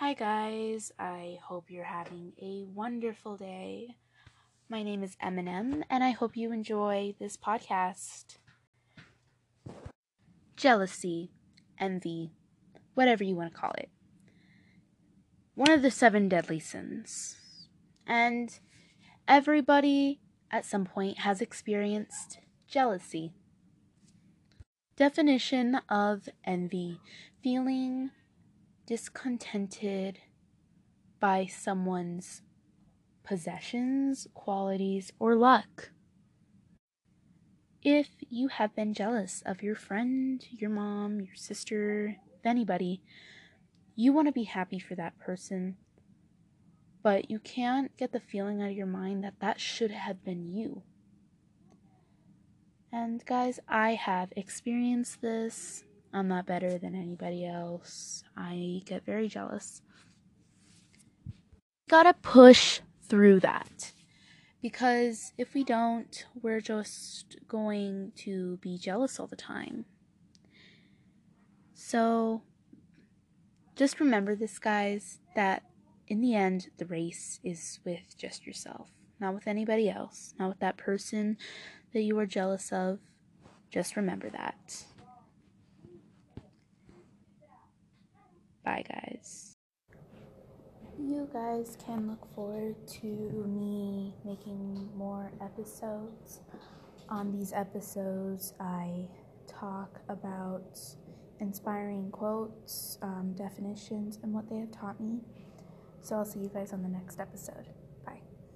Hi, guys. I hope you're having a wonderful day. My name is Eminem, and I hope you enjoy this podcast. Jealousy, envy, whatever you want to call it. One of the seven deadly sins. And everybody at some point has experienced jealousy. Definition of envy feeling discontented by someone's possessions, qualities, or luck. If you have been jealous of your friend, your mom, your sister, anybody, you want to be happy for that person, but you can't get the feeling out of your mind that that should have been you. And guys, I have experienced this. I'm not better than anybody else. I get very jealous. Gotta push through that. Because if we don't, we're just going to be jealous all the time. So, just remember this, guys, that in the end, the race is with just yourself, not with anybody else, not with that person that you are jealous of. Just remember that. Bye, guys. You guys can look forward to me making more episodes. On these episodes, I talk about inspiring quotes, um, definitions, and what they have taught me. So I'll see you guys on the next episode.